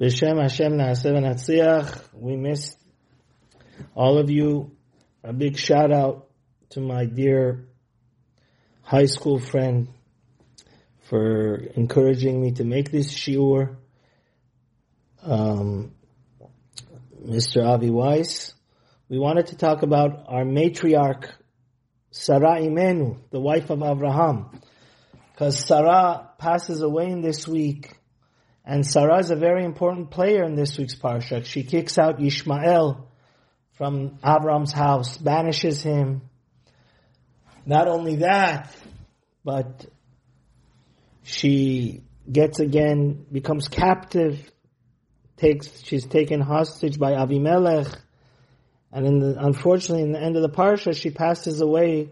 B'Shem Hashem Na'aseh V'Natzliach. We missed all of you. A big shout out to my dear high school friend for encouraging me to make this shiur. Um, Mr. Avi Weiss. We wanted to talk about our matriarch, Sarah Imenu, the wife of Abraham. Because Sarah passes away in this week and Sarah is a very important player in this week's parsha. She kicks out Ishmael from Avram's house, banishes him. Not only that, but she gets again, becomes captive, takes, she's taken hostage by Avimelech, and in the, unfortunately in the end of the parsha, she passes away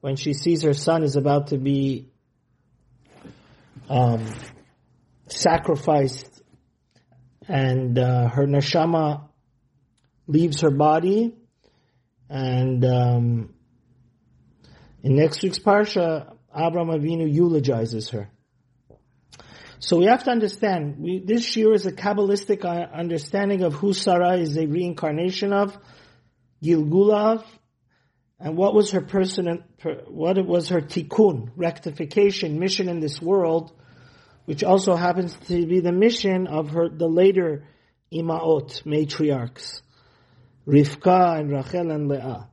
when she sees her son is about to be um, sacrificed and uh, her neshama leaves her body and um, in next week's parsha Abraham Avinu eulogizes her. So we have to understand, we, this year is a Kabbalistic uh, understanding of who Sarah is a reincarnation of, Gilgulav, and what was her person, what was her tikkun, rectification, mission in this world, which also happens to be the mission of her, the later Imaot, matriarchs, Rivka and Rachel and Leah.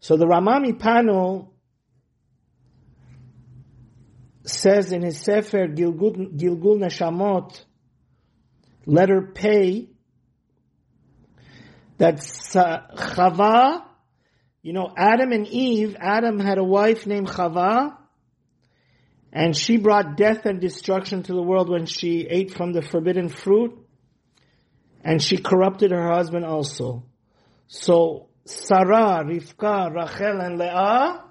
So the Rama MiPano says in his Sefer Gilgul, Gilgul Neshamot, letter Pei, that Chava, you know, Adam and Eve, Adam had a wife named Chava, and she brought death and destruction to the world when she ate from the forbidden fruit. And she corrupted her husband also. So Sarah, Rivka, Rachel, and Leah,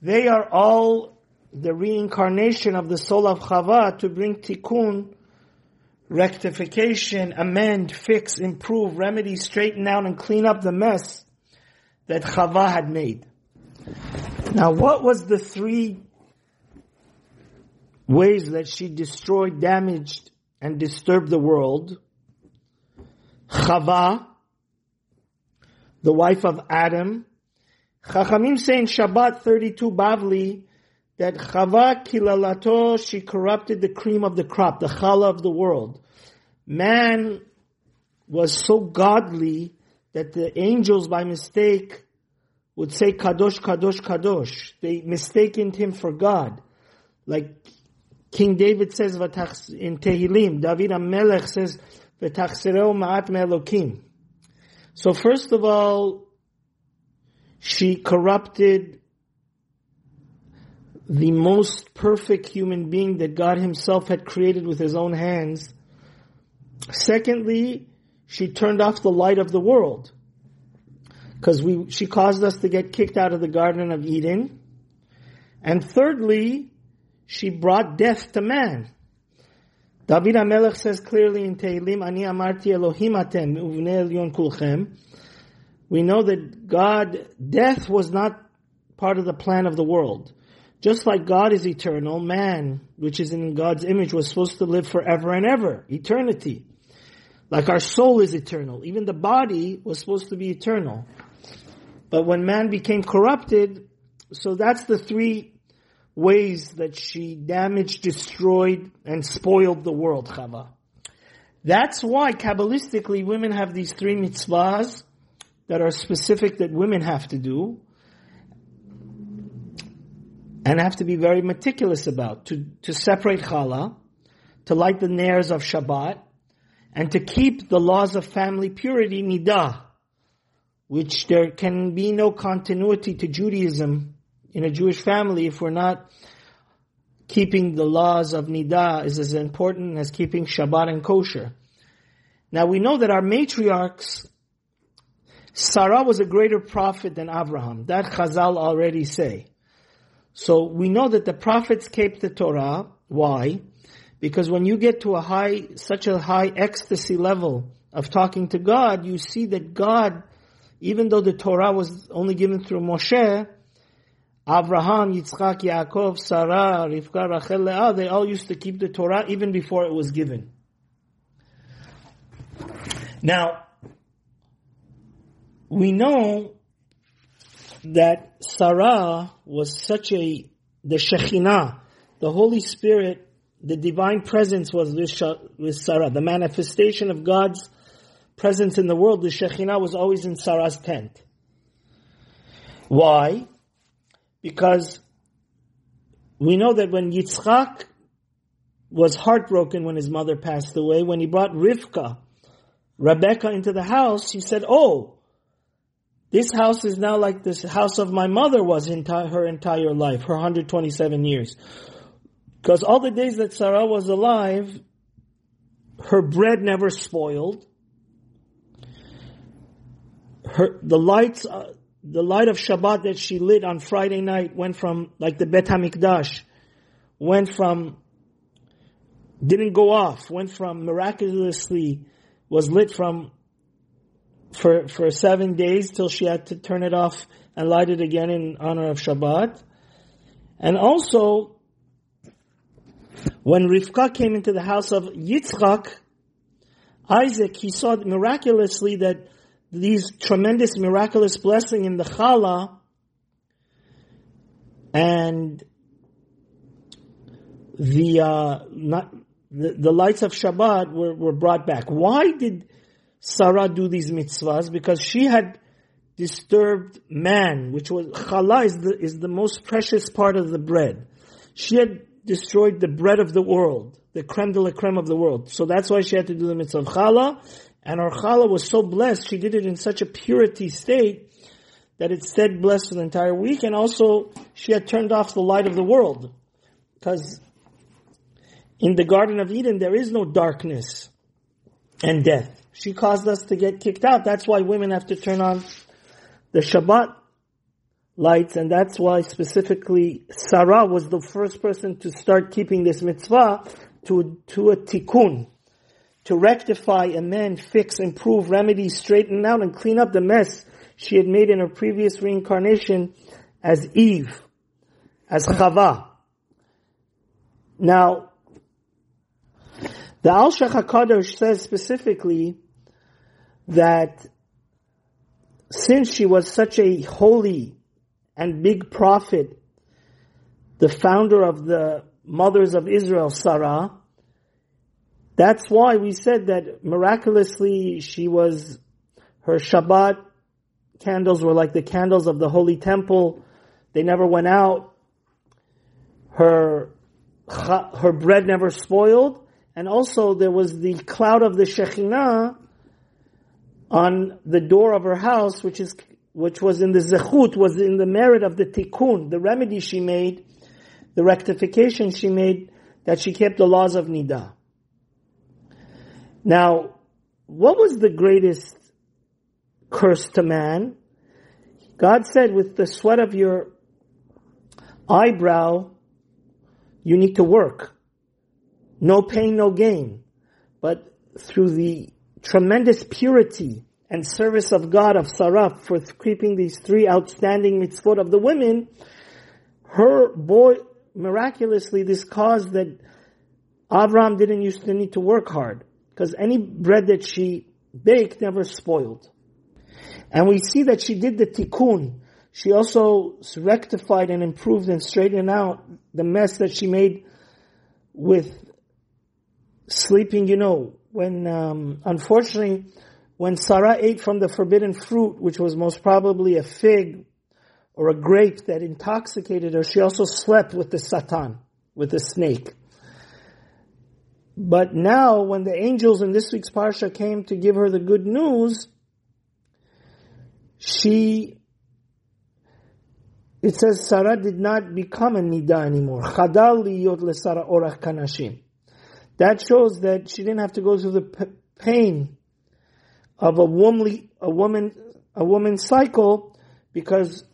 they are all the reincarnation of the soul of Chava to bring tikkun, rectification, amend, fix, improve, remedy, straighten out, and clean up the mess that Chava had made. Now what was the three ways that she destroyed, damaged, and disturbed the world. Chava, the wife of Adam. Chachamim say in Shabbat 32 Bavli that Chava kilalato, she corrupted the cream of the crop, the challah of the world. Man was so godly that the angels by mistake would say kadosh, kadosh, kadosh. They mistaken him for God. Like King David says in Tehillim, David HaMelech says, V'tachsereu ma'at me'elokim. So first of all, she corrupted the most perfect human being that God himself had created with his own hands. Secondly, she turned off the light of the world. Because we, she caused us to get kicked out of the Garden of Eden. And thirdly, she brought death to man. David HaMelech says clearly in Tehillim, Ani amarti Elohim atem kulchem. We know that God, death was not part of the plan of the world. Just like God is eternal, man, which is in God's image, was supposed to live forever and ever, eternity. Like our soul is eternal. Even the body was supposed to be eternal. But when man became corrupted, so that's the three ways that she damaged, destroyed, and spoiled the world, Chava. That's why Kabbalistically women have these three mitzvahs that are specific that women have to do and have to be very meticulous about to, to separate challah, to light the nairs of Shabbat, and to keep the laws of family purity, nidah, which there can be no continuity to Judaism in a Jewish family if we're not keeping the laws of Nida is as important as keeping Shabbat and kosher. Now we know that our matriarchs, Sarah was a greater prophet than Abraham. That Chazal already say. So we know that the prophets kept the Torah. Why? Because when you get to a high, such a high ecstasy level of talking to God, you see that God, even though the Torah was only given through Moshe, Abraham, Yitzchak, Yaakov, Sarah, Rivka, Rachel, Leah, they all used to keep the Torah even before it was given. Now, we know that Sarah was such a, the Shekhinah, the Holy Spirit, the divine presence was with Sarah. The manifestation of God's presence in the world, the Shekhinah was always in Sarah's tent. Why? Because we know that when Yitzchak was heartbroken when his mother passed away, when he brought Rivka, Rebecca into the house, he said, oh, this house is now like this house of my mother was in her entire life, her 127 years. Because all the days that Sarah was alive, her bread never spoiled. Her, the lights, uh, the light of Shabbat that she lit on Friday night went from, like the Bet HaMikdash, went from, didn't go off, went from miraculously, was lit from for, for seven days till she had to turn it off and light it again in honor of Shabbat. And also, when Rivka came into the house of Yitzchak, Isaac, he saw miraculously that these tremendous miraculous blessing in the challah and the, uh, not, the, the lights of Shabbat were, were brought back. Why did Sarah do these mitzvahs because she had disturbed man, which was challah is the, is the most precious part of the bread. She had destroyed the bread of the world, the creme de la creme of the world. So that's why she had to do the mitzvah of challah. And our challah was so blessed, she did it in such a purity state that it stayed blessed for the entire week. And also, she had turned off the light of the world. Because in the Garden of Eden, there is no darkness and death. She caused us to get kicked out. That's why women have to turn on the Shabbat lights, and that's why specifically Sarah was the first person to start keeping this mitzvah to, to a tikkun, to rectify, amend, fix, improve, remedy, straighten out, and clean up the mess she had made in her previous reincarnation as Eve, as Chava. Now, the Alshich HaKadosh says specifically that since she was such a holy and big prophet, the founder of the mothers of Israel, Sarah, that's why we said that miraculously she was, her Shabbat candles were like the candles of the holy temple. They never went out. Her, her bread never spoiled. And also there was the cloud of the Shekhinah on the door of her house, which is which was in the zechut, was in the merit of the tikkun, the remedy she made, the rectification she made, that she kept the laws of nida. Now, what was the greatest curse to man? God said, with the sweat of your eyebrow, you need to work. No pain, no gain. But through the tremendous purity and service of God of Sarah for keeping these three outstanding mitzvot of the women, her boy, miraculously this caused that Avram didn't used to need to work hard because any bread that she baked never spoiled. And we see that she did the tikkun. She also rectified and improved and straightened out the mess that she made with sleeping, you know, when um, unfortunately when Sarah ate from the forbidden fruit, which was most probably a fig or a grape that intoxicated her, she also slept with the Satan, with the snake. But now, when the angels in this week's parsha came to give her the good news, she, it says Sarah did not become a nida anymore. Chadal liyot le Sarah orach kanashim. That shows that she didn't have to go through the pain of a womanly, a woman, a woman's cycle because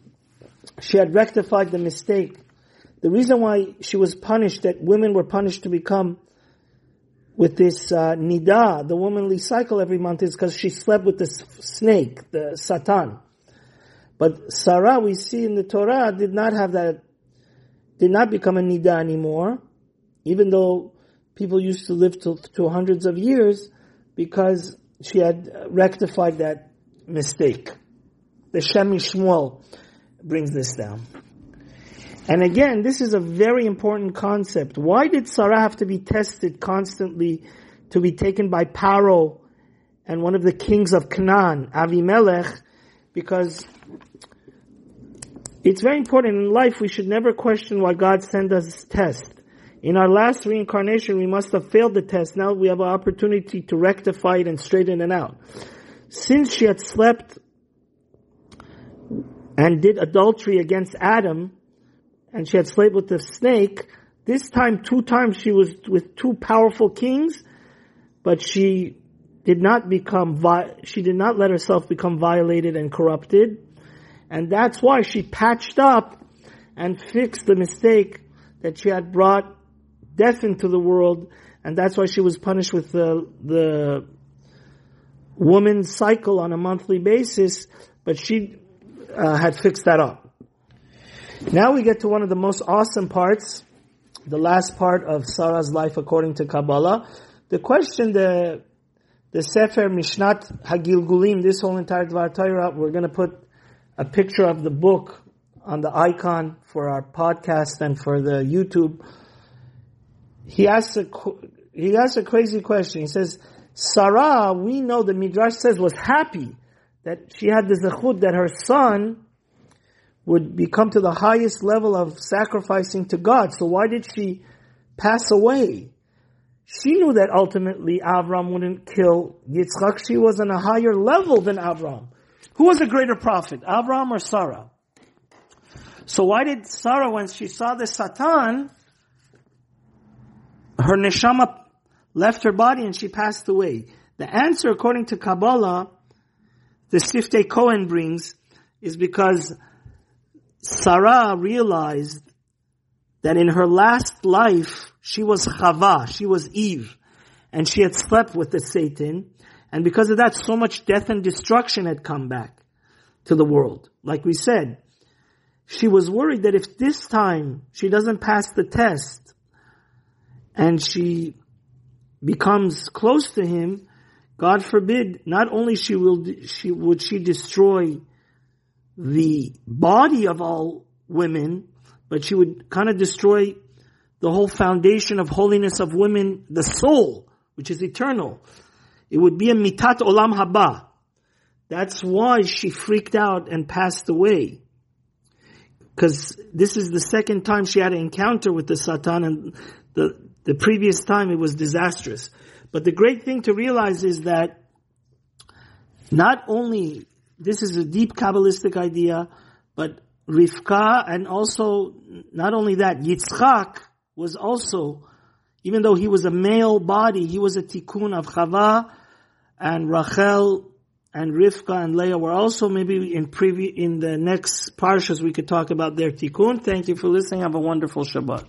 she had rectified the mistake. The reason why she was punished, that women were punished to become with this uh, nida, the womanly cycle every month, is because she slept with the snake, the satan. But Sarah, we see in the Torah, did not have that, did not become a nida anymore, even though people used to live to, to hundreds of years because she had rectified that mistake. The Shem Shmuel brings this down. And again, this is a very important concept. Why did Sarah have to be tested constantly to be taken by Paro and one of the kings of Canaan, Avimelech? Because it's very important in life we should never question why God sent us tests. In our last reincarnation we must have failed the test. Now we have an opportunity to rectify it and straighten it out. Since she had slept and did adultery against Adam, and she had slept with the snake, this time two times she was with two powerful kings, but she did not become, she did not let herself become violated and corrupted. And that's why she patched up and fixed the mistake that she had brought death into the world, and that's why she was punished with the, the woman's cycle on a monthly basis, but she uh, had fixed that up. Now we get to one of the most awesome parts, the last part of Sarah's life according to Kabbalah. The question the the Sefer Mishnat Hagilgulim, this whole entire Dvar Torah, we're going to put a picture of the book on the icon for our podcast and for the YouTube. He asks a he asks a crazy question. He says, "Sarah, we know the Midrash says was happy that she had the zechut that her son would become to the highest level of sacrificing to God. So why did she pass away? She knew that ultimately Avram wouldn't kill Yitzchak. She was on a higher level than Avram. Who was a greater prophet, Avram or Sarah? So why did Sarah, when she saw the Satan, her neshama left her body and she passed away? The answer, according to Kabbalah, the Siftei Cohen brings, is because Sarah realized that in her last life, she was Chava, she was Eve, and she had slept with the Satan, and because of that, so much death and destruction had come back to the world. Like we said, she was worried that if this time she doesn't pass the test, and she becomes close to him, God forbid, not only she will, she, would she destroy the body of all women, but she would kind of destroy the whole foundation of holiness of women, the soul, which is eternal. It would be a mitat olam haba. That's why she freaked out and passed away. Because this is the second time she had an encounter with the Satan and the, the previous time it was disastrous. But the great thing to realize is that not only this is a deep Kabbalistic idea, but Rivka and also, not only that, Yitzchak was also, even though he was a male body, he was a tikkun of Chava and Rachel and Rivka and Leah were also maybe in previ- in the next parshas we could talk about their tikkun. Thank you for listening. Have a wonderful Shabbat.